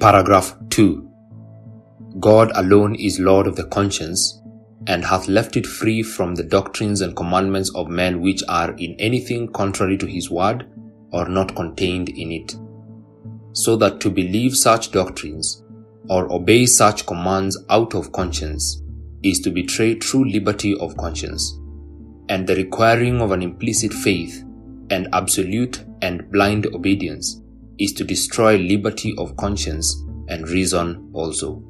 Paragraph 2. God alone is Lord of the conscience, and hath left it free from the doctrines and commandments of men which are in anything contrary to his word, or not contained in it. So that to believe such doctrines, or obey such commands out of conscience, is to betray true liberty of conscience, and the requiring of an implicit faith and absolute and blind obedience is to destroy liberty of conscience and reason also.